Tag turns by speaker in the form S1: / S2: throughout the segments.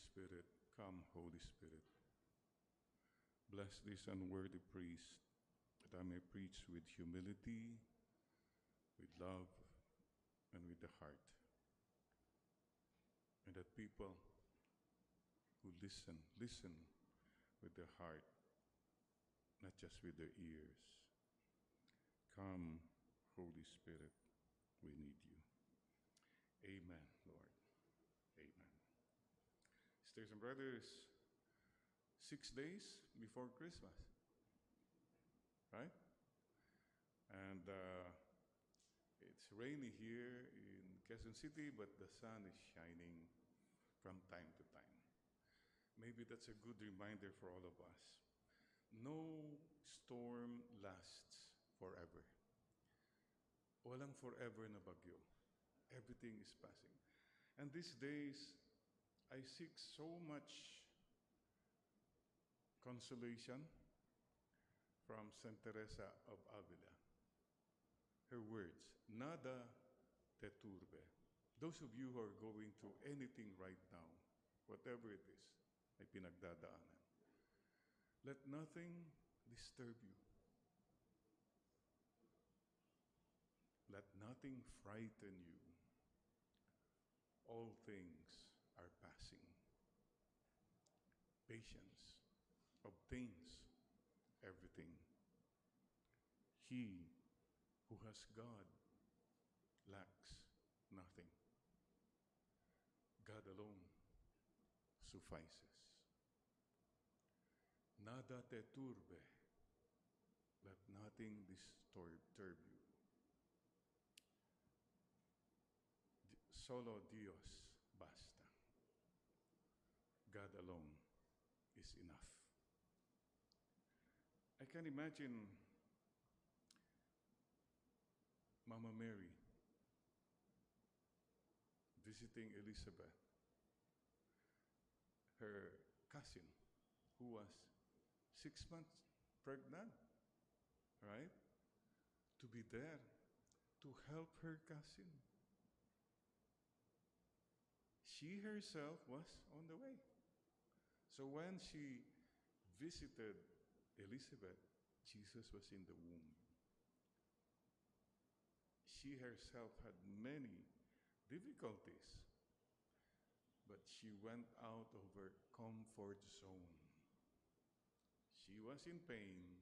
S1: Spirit, come, Holy Spirit. Bless this unworthy priest that I may preach with humility, with love, and with the heart. And that people who listen, listen with their heart, not just with their ears. Come, Holy Spirit, we need you. Amen. Sisters and brothers, six days before Christmas, right? And uh, it's rainy here in Quezon City, but the sun is shining from time to time. Maybe that's a good reminder for all of us. No storm lasts forever. Walang forever na bagyo. Everything is passing. And these days, I seek so much consolation from Saint Teresa of Avila. Her words, nada te turbe. Those of you who are going through anything right now, whatever it is, ay pinagdadaanan. Let nothing disturb you. Let nothing frighten you. All things are passing. Patience obtains everything. He who has God lacks nothing. God alone suffices. Nada te turbe, let nothing disturb you. Solo Dios basta. God alone is enough. I can imagine Mama Mary visiting Elizabeth, her cousin, who was six months pregnant, right? To be there to help her cousin. She herself was on the way. So when she visited Elizabeth, Jesus was in the womb. She herself had many difficulties, but she went out of her comfort zone. She was in pain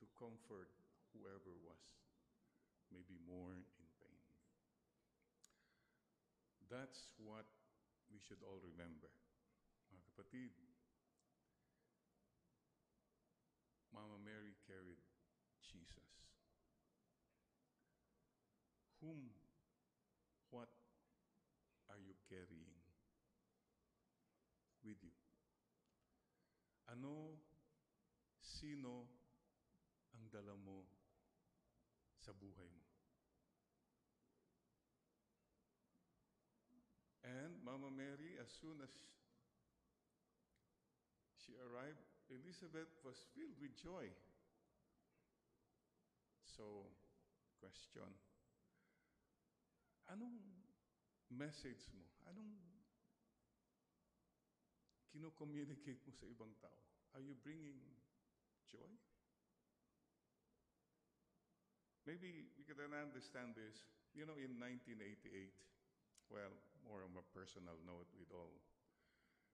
S1: to comfort whoever was maybe more in pain. That's what we should all remember. Mga kapatid, Mama Mary carried Jesus. Whom, what are you carrying with you? Ano, sino ang dala mo sa buhay mo? And Mama Mary, as soon as she arrived, Elizabeth was filled with joy. So, question, anong message mo? Anong kino-communicate mo sa ibang tao? Are you bringing joy? Maybe we can understand this. You know, in 1988, well, more on a personal note with all,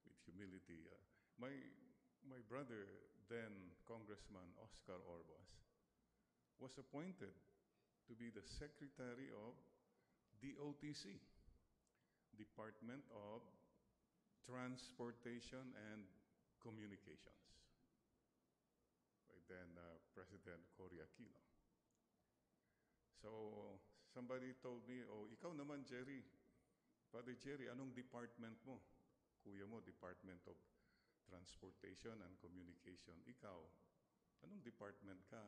S1: with humility, uh, my, my brother, then Congressman Oscar Orbos, was appointed to be the secretary of DOTC, Department of Transportation and Communications. By then, uh, President Cory Aquino. So, somebody told me, oh, ikaw naman, Jerry. Father Jerry, anong department mo? Kuya mo, Department of Transportation and Communication. Ikaw, anong department ka?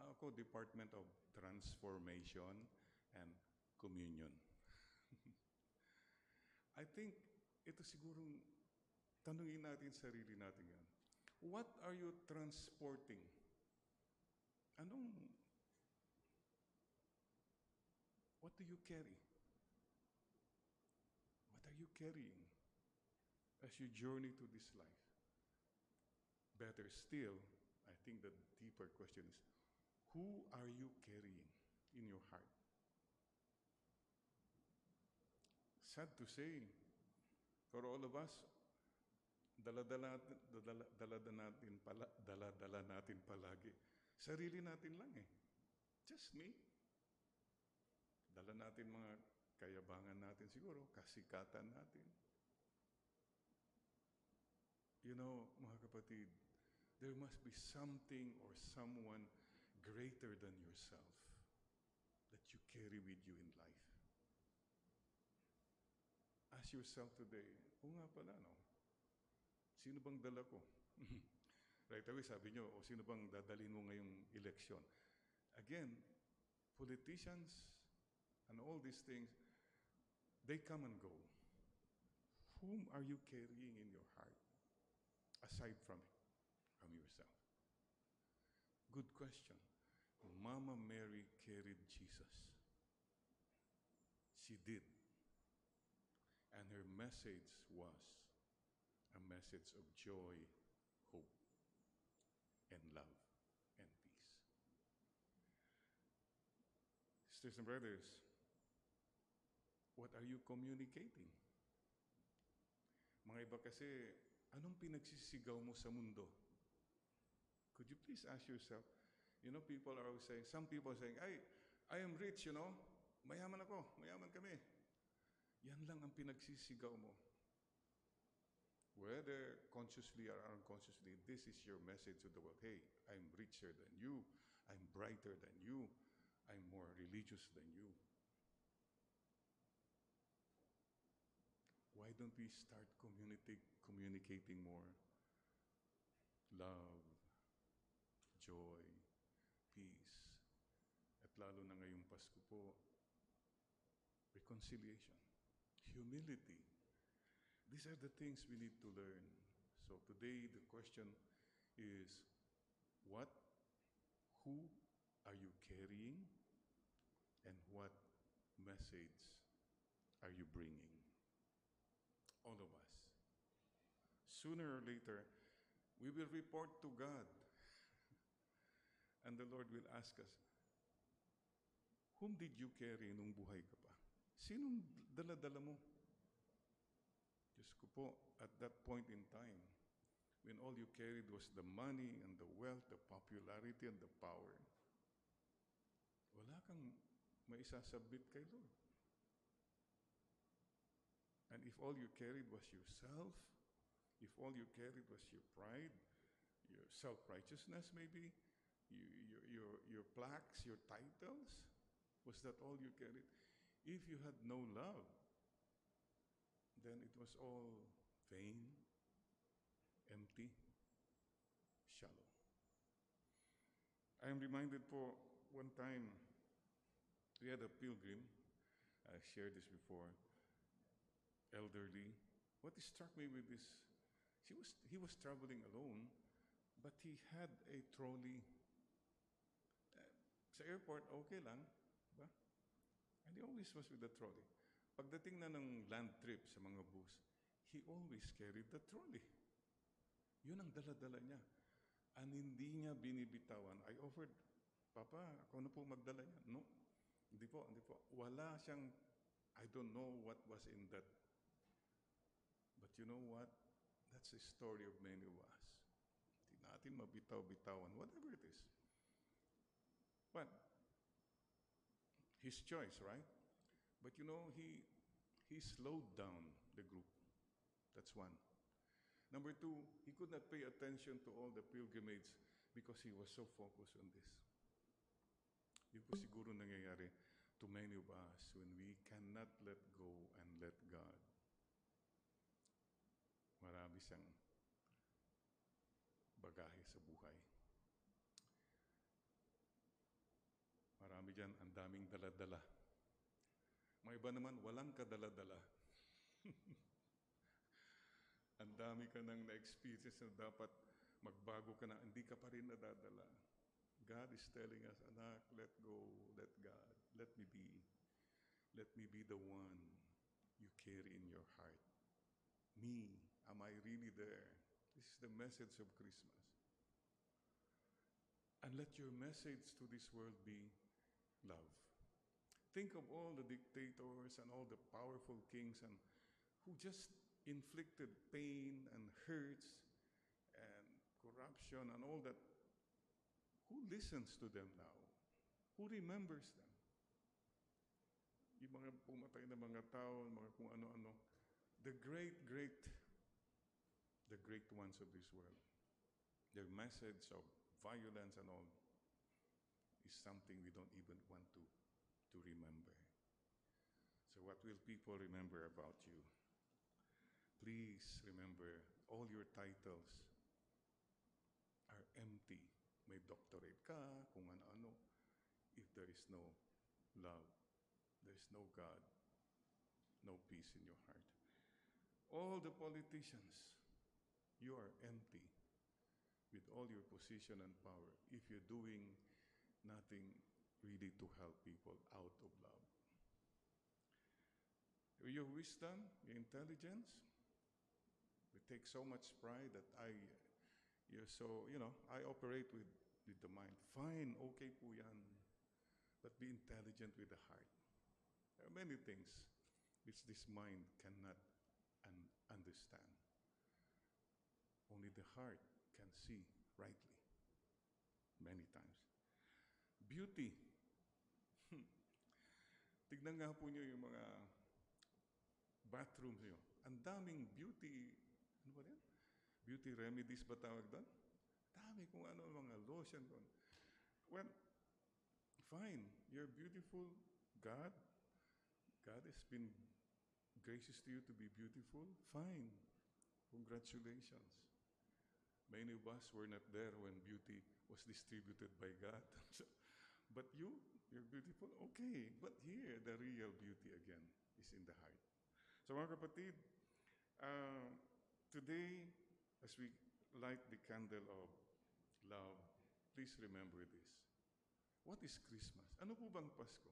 S1: Ah, ako, Department of Transformation and Communion. I think ito sigurong tanungin natin sarili natin yan. What are you transporting? Anong, what do you carry? What are you carrying? As you journey to this life. Better still, I think the deeper question is who are you carrying in your heart? Sad to say, for all of us, dala-dala, dala, dala natin pala, dala-dala natin palagi. Sarili natin lang eh. Just me. Dala natin mga kayabangan natin siguro, kasikatan natin. You know, mga kapatid, there must be something or someone greater than yourself that you carry with you in life. Ask yourself today, o nga pala, no? Sino bang dala ko? right away, sabi nyo, o sino bang dadalhin mo ngayong eleksyon? Again, politicians and all these things, they come and go. Whom are you carrying in your heart? Aside from from yourself. Good question. Mama Mary carried Jesus. She did. And her message was a message of joy, hope, and love and peace. Sisters and brothers, what are you communicating? Mga iba kasi, anong pinagsisigaw mo sa mundo? Could you please ask yourself, you know, people are always saying, some people are saying, I, I am rich, you know, mayaman ako, mayaman kami. Yan lang ang pinagsisigaw mo. Whether consciously or unconsciously, this is your message to the world. Hey, I'm richer than you. I'm brighter than you. I'm more religious than you. Why don't we start communicate, communicating more love, joy, peace, at lalo na ngayong Pasko po, reconciliation, humility. These are the things we need to learn. So today the question is, what, who are you carrying, and what message are you bringing? All of us. Sooner or later, we will report to God And the Lord will ask us, Whom did you carry nung buhay ka pa? Sinong dala-dala mo? Diyos ko po, at that point in time, when all you carried was the money and the wealth, the popularity and the power, wala kang maisasabit kay Lord. And if all you carried was yourself, if all you carried was your pride, your self-righteousness maybe, you, your, your, your plaques, your titles? Was that all you carried? If you had no love, then it was all vain, empty, shallow. I am reminded for one time we had a pilgrim. I shared this before. Elderly. What struck me with this, he was, he was traveling alone, but he had a trolley Sa airport, okay lang. Ba? And he always was with the trolley. Pagdating na ng land trip sa mga bus, he always carried the trolley. Yun ang dala-dala niya. And hindi niya binibitawan. I offered, Papa, ako na po magdala niya. No, hindi po, hindi po. Wala siyang, I don't know what was in that. You know what? That's the story of many of us. Hindi natin mabitaw-bitawan, whatever it is. But his choice, right? But you know, he, he slowed down the group. That's one. Number two, he could not pay attention to all the pilgrimage because he was so focused on this. Yun po siguro nangyayari to many of us when we cannot let go and let God. Marami siyang bagahe sa buhay. Marami dyan, ang daming dala-dala. May iba naman, walang kadala-dala. ang dami ka nang na-experience na dapat magbago ka na, hindi ka pa rin nadadala. God is telling us, anak, let go, let God, let me be. Let me be the one you carry in your heart. Me, I'm really there. This is the message of Christmas. And let your message to this world be love. Think of all the dictators and all the powerful kings and who just inflicted pain and hurts and corruption and all that. Who listens to them now? Who remembers them? Yung mga pumatay na mga tao, mga kung ano-ano. The great, great, the great ones of this world. Their message of violence and all is something we don't even want to, to remember. So, what will people remember about you? Please remember all your titles are empty. May doctorate ka, kung ano-ano. If there is no love, there is no God, no peace in your heart. All the politicians, you are empty with all your position and power if you're doing nothing really to help people out of love. Your wisdom, your intelligence, we take so much pride that I, you're so, you know, I operate with, with the mind. Fine, okay po yan. But be intelligent with the heart. There are many things which this mind cannot un- understand. Only the heart can see rightly. Many times. Beauty. Hmm. Tignan nga po niyo yung mga bathroom niyo. Ang daming beauty, ano ba yan? Beauty remedies ba tawag doon? Dami kung ano mga lotion doon. Well, fine. You're beautiful. God, God has been gracious to you to be beautiful. Fine. Congratulations. Many of us were not there when beauty was distributed by God. but you, you're beautiful. Okay. But here, the real beauty again is in the heart. So mga kapatid, uh, today, as we light the candle of love, please remember this. What is Christmas? Ano po bang Pasko?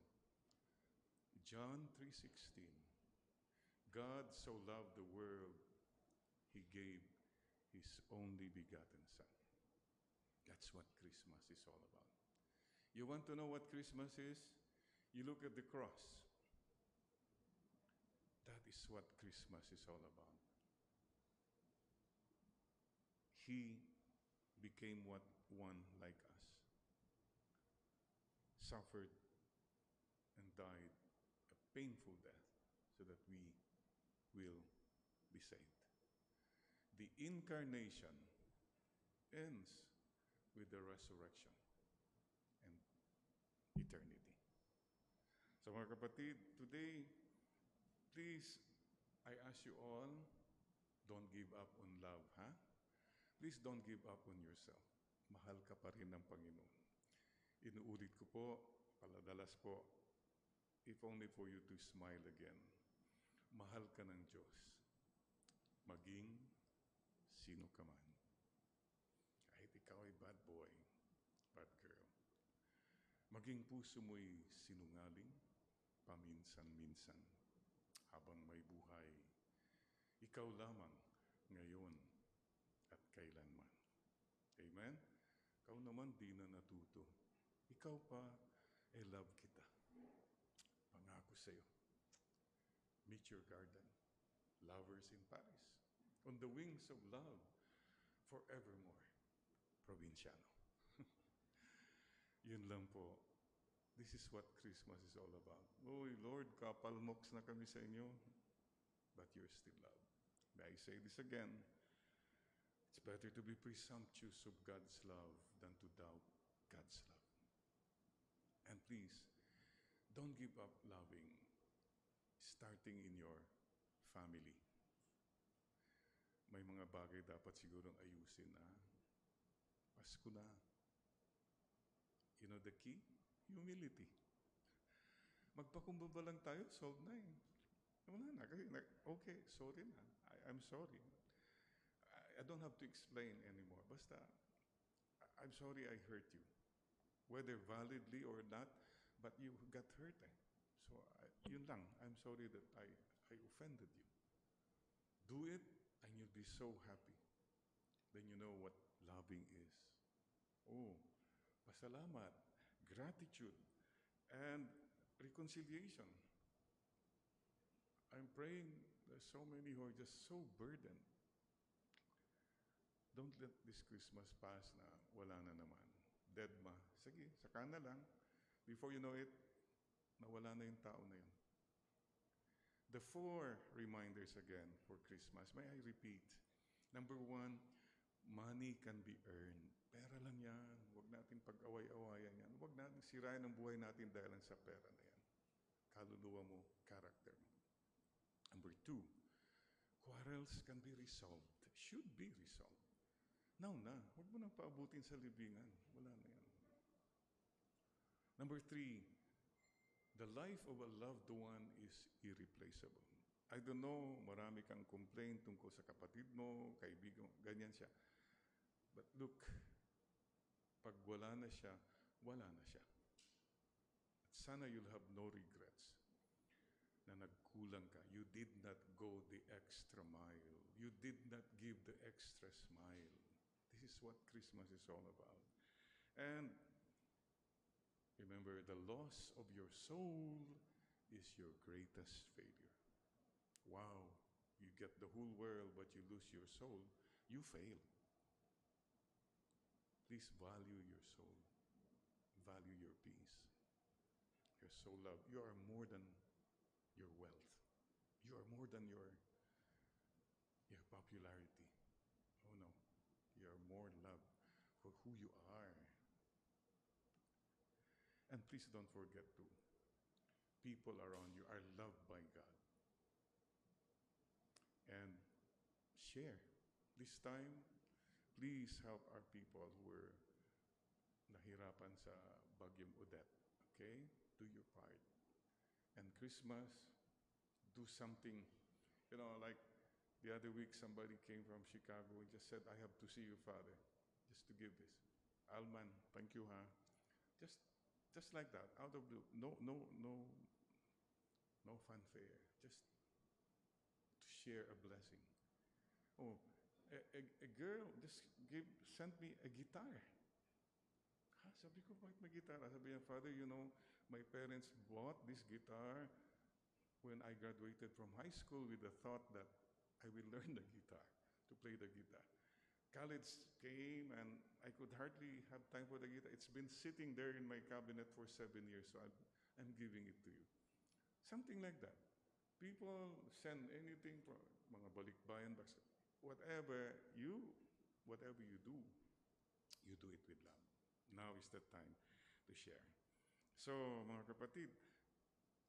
S1: John 3.16 God so loved the world, He gave His only begotten Son. That's what Christmas is all about. You want to know what Christmas is? You look at the cross. That is what Christmas is all about. He became what one like us, suffered and died a painful death so that we will be saved. The incarnation ends with the resurrection and eternity. So mga kapatid, today, please, I ask you all, don't give up on love, ha? Please don't give up on yourself. Mahal ka pa rin ng Panginoon. Inuulit ko po, paladalas po, if only for you to smile again. Mahal ka ng Diyos. Maging sino ka man. Kahit ikaw ay bad boy, bad girl. Maging puso mo'y sinungaling, paminsan-minsan. Habang may buhay, ikaw lamang ngayon at kailanman. Amen? Ikaw naman di na natuto. Ikaw pa, I love kita. Pangako sa'yo. Meet your garden. Lovers in Paris. On the wings of love, forevermore. Provinciano. Yun lang po. This is what Christmas is all about. Oh Lord, kapalmoks na kami sa inyo, but you're still love. May I say this again? It's better to be presumptuous of God's love than to doubt God's love. And please, don't give up loving, starting in your family. May mga bagay dapat sigurong ayusin na. Pasko na. You know the key? Humility. Magpakumbaba lang tayo, solve na eh. Wala na. Okay, sorry na. I, I'm sorry. I, I don't have to explain anymore. Basta, I'm sorry I hurt you. Whether validly or not, but you got hurt eh. So, I, yun lang. I'm sorry that I, I offended you. Do it and you'll be so happy. Then you know what loving is. Oh, pasalamat, gratitude, and reconciliation. I'm praying there's so many who are just so burdened. Don't let this Christmas pass na wala na naman. Dead ma. Sige, saka na lang. Before you know it, nawala na yung tao na yun. The four reminders again for Christmas. May I repeat? Number one, money can be earned. Pera lang yan. Huwag natin pag-away-awayan yan. Huwag natin sirayan ang buhay natin dahil lang sa pera na yan. Kaluluwa mo, character mo. Number two, quarrels can be resolved. Should be resolved. Now na, huwag mo nang paabutin sa libingan. Wala na yan. Number three, the life of a loved one is irreplaceable. I don't know, marami kang complaint tungkol sa kapatid mo, kaibigan mo, ganyan siya. But look, pag wala na siya, wala na siya. At sana you'll have no regrets na nagkulang ka. You did not go the extra mile. You did not give the extra smile. This is what Christmas is all about. And remember, the loss of your soul is your greatest failure. Wow, you get the whole world, but you lose your soul. You fail. Please value your soul. Value your peace. Your soul love. You are more than your wealth. You are more than your your popularity. Oh no. You are more loved for who you are. And please don't forget to people around you are loved by God. And share. This time, please help our people who were nahirapan sa Bagyong Odette. Okay? Do your part. And Christmas, do something. You know, like the other week, somebody came from Chicago and just said, I have to see you, Father, just to give this. Alman, thank you, huh? Just, just like that, out of the, no, no, no, no fanfare. Just to share a blessing. Oh, a, a, a girl just give, sent me a guitar. Ha, sabi ko, bakit may guitar? Sabi niya, Father, you know, my parents bought this guitar when I graduated from high school with the thought that I will learn the guitar, to play the guitar. College came and I could hardly have time for the guitar. It's been sitting there in my cabinet for seven years, so I'm, I'm giving it to you. Something like that. People send anything mga balikbayan, basta- whatever you, whatever you do, you do it with love. Now is the time to share. So, mga kapatid,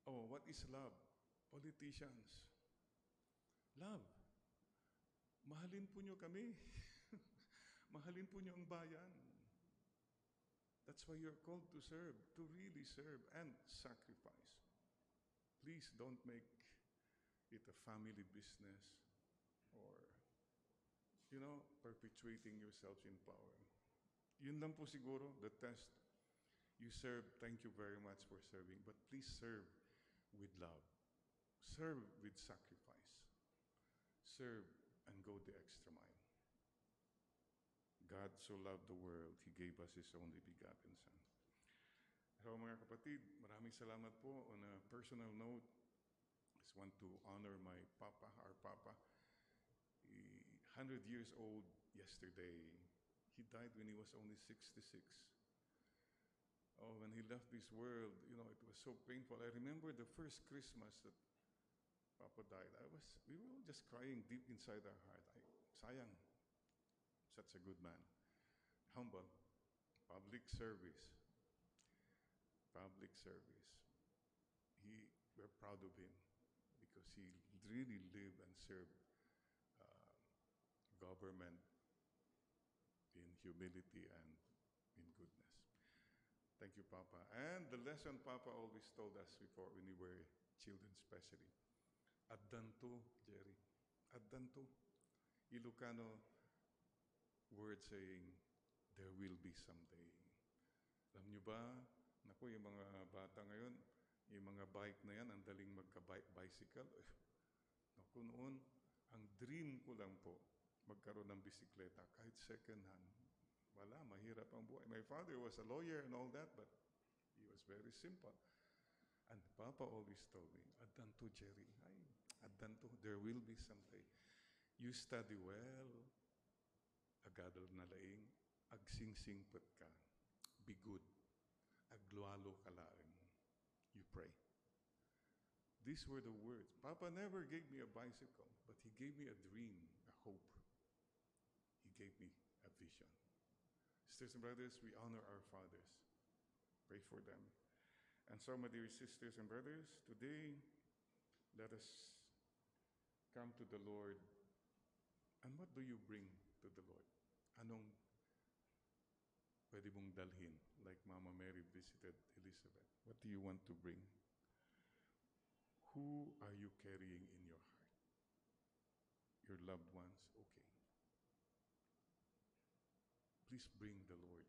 S1: oh, what is love? Politicians. Love. Mahalin po nyo kami. Mahalin po nyo ang bayan. That's why you're called to serve, to really serve and sacrifice. Please don't make it a family business or, you know, perpetuating yourselves in power. Yun lang po siguro, the test. You serve, thank you very much for serving, but please serve with love. Serve with sacrifice. Serve and go the extra mile. God so loved the world, He gave us His only begotten Son. So mga kapatid, maraming salamat po. On a personal note, I just want to honor my papa, our papa. He, 100 years old yesterday. He died when he was only 66. Oh, when he left this world, you know, it was so painful. I remember the first Christmas that Papa died. I was, we were all just crying deep inside our heart. I, sayang, such a good man. Humble, public service, public service. He, we're proud of him because he really lived and served uh, government in humility and in goodness. Thank you, Papa. And the lesson Papa always told us before when we were children, especially. Addanto, Jerry. Addanto. Ilocano word saying, there will be someday. Alam nyo ba, naku, yung mga bata ngayon, yung mga bike na yan, ang daling magka-bicycle. Naku, noon, ang dream ko lang po, magkaroon ng bisikleta, kahit second hand. Wala, mahirap ang buhay. My father was a lawyer and all that, but he was very simple. And Papa always told me, Adan to Jerry, ay, Adan to, there will be someday. You study well, na laing, ka, be good, aglualo ka laing. You pray. These were the words. Papa never gave me a bicycle, but he gave me a dream, a hope. He gave me a vision. Sisters and brothers, we honor our fathers. Pray for them. And so, my dear sisters and brothers, today, let us come to the Lord. And what do you bring to the Lord? Anong pwede mong dalhin? Like Mama Mary visited Elizabeth. What do you want to bring? Who are you carrying in your heart? Your loved ones? Okay. Please bring the Lord.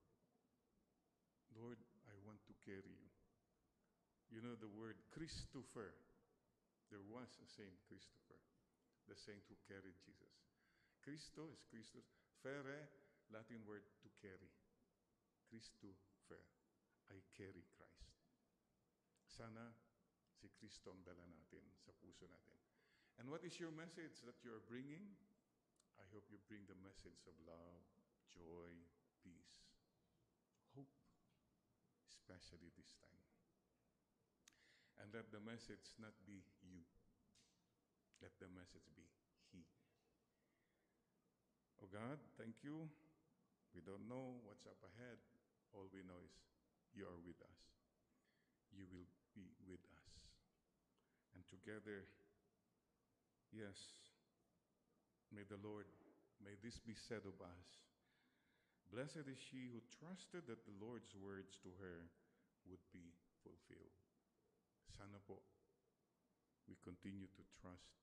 S1: Lord, I want to carry you. You know the word Christopher. There was a saint Christopher, the saint who carried Jesus. Christo is Christus. Fere, Latin word to carry. Christopher. I carry Christ. Sana si Kristo ang dala natin sa puso natin. And what is your message that you are bringing? I hope you bring the message of love, joy, peace, hope, especially this time. And let the message not be you. Let the message be He. Oh God, thank you. We don't know what's up ahead. All we know is you are with us. You will be with us. And together, yes, may the Lord, may this be said of us. Blessed is she who trusted that the Lord's words to her would be fulfilled. Sana po, we continue to trust,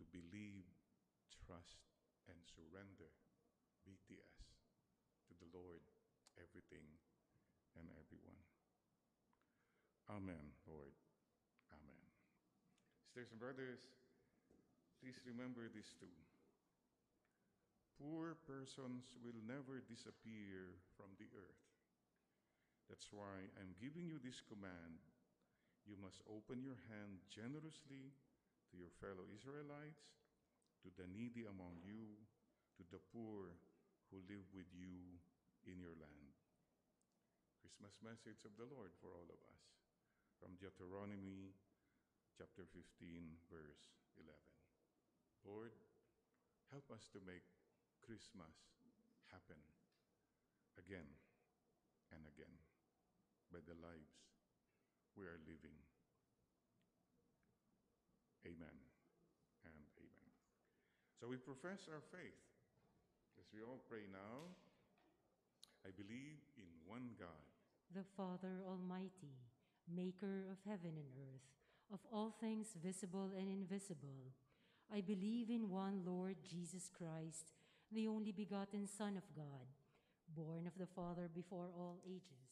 S1: to believe, trust, and surrender BTS the Lord, everything and everyone. Amen, Lord. Amen. Sisters and brothers, please remember this too. Poor persons will never disappear from the earth. That's why I'm giving you this command. You must open your hand generously to your fellow Israelites, to the needy among you, to the poor who live with you in your land. Christmas message of the Lord for all of us from Deuteronomy chapter 15, verse 11. Lord, help us to make Christmas happen again and again by the lives we are living. Amen and amen. So we profess our faith as we all pray now. I believe in one God,
S2: the Father Almighty, maker of heaven and earth, of all things visible and invisible. I believe in one Lord Jesus Christ, the only begotten Son of God, born of the Father before all ages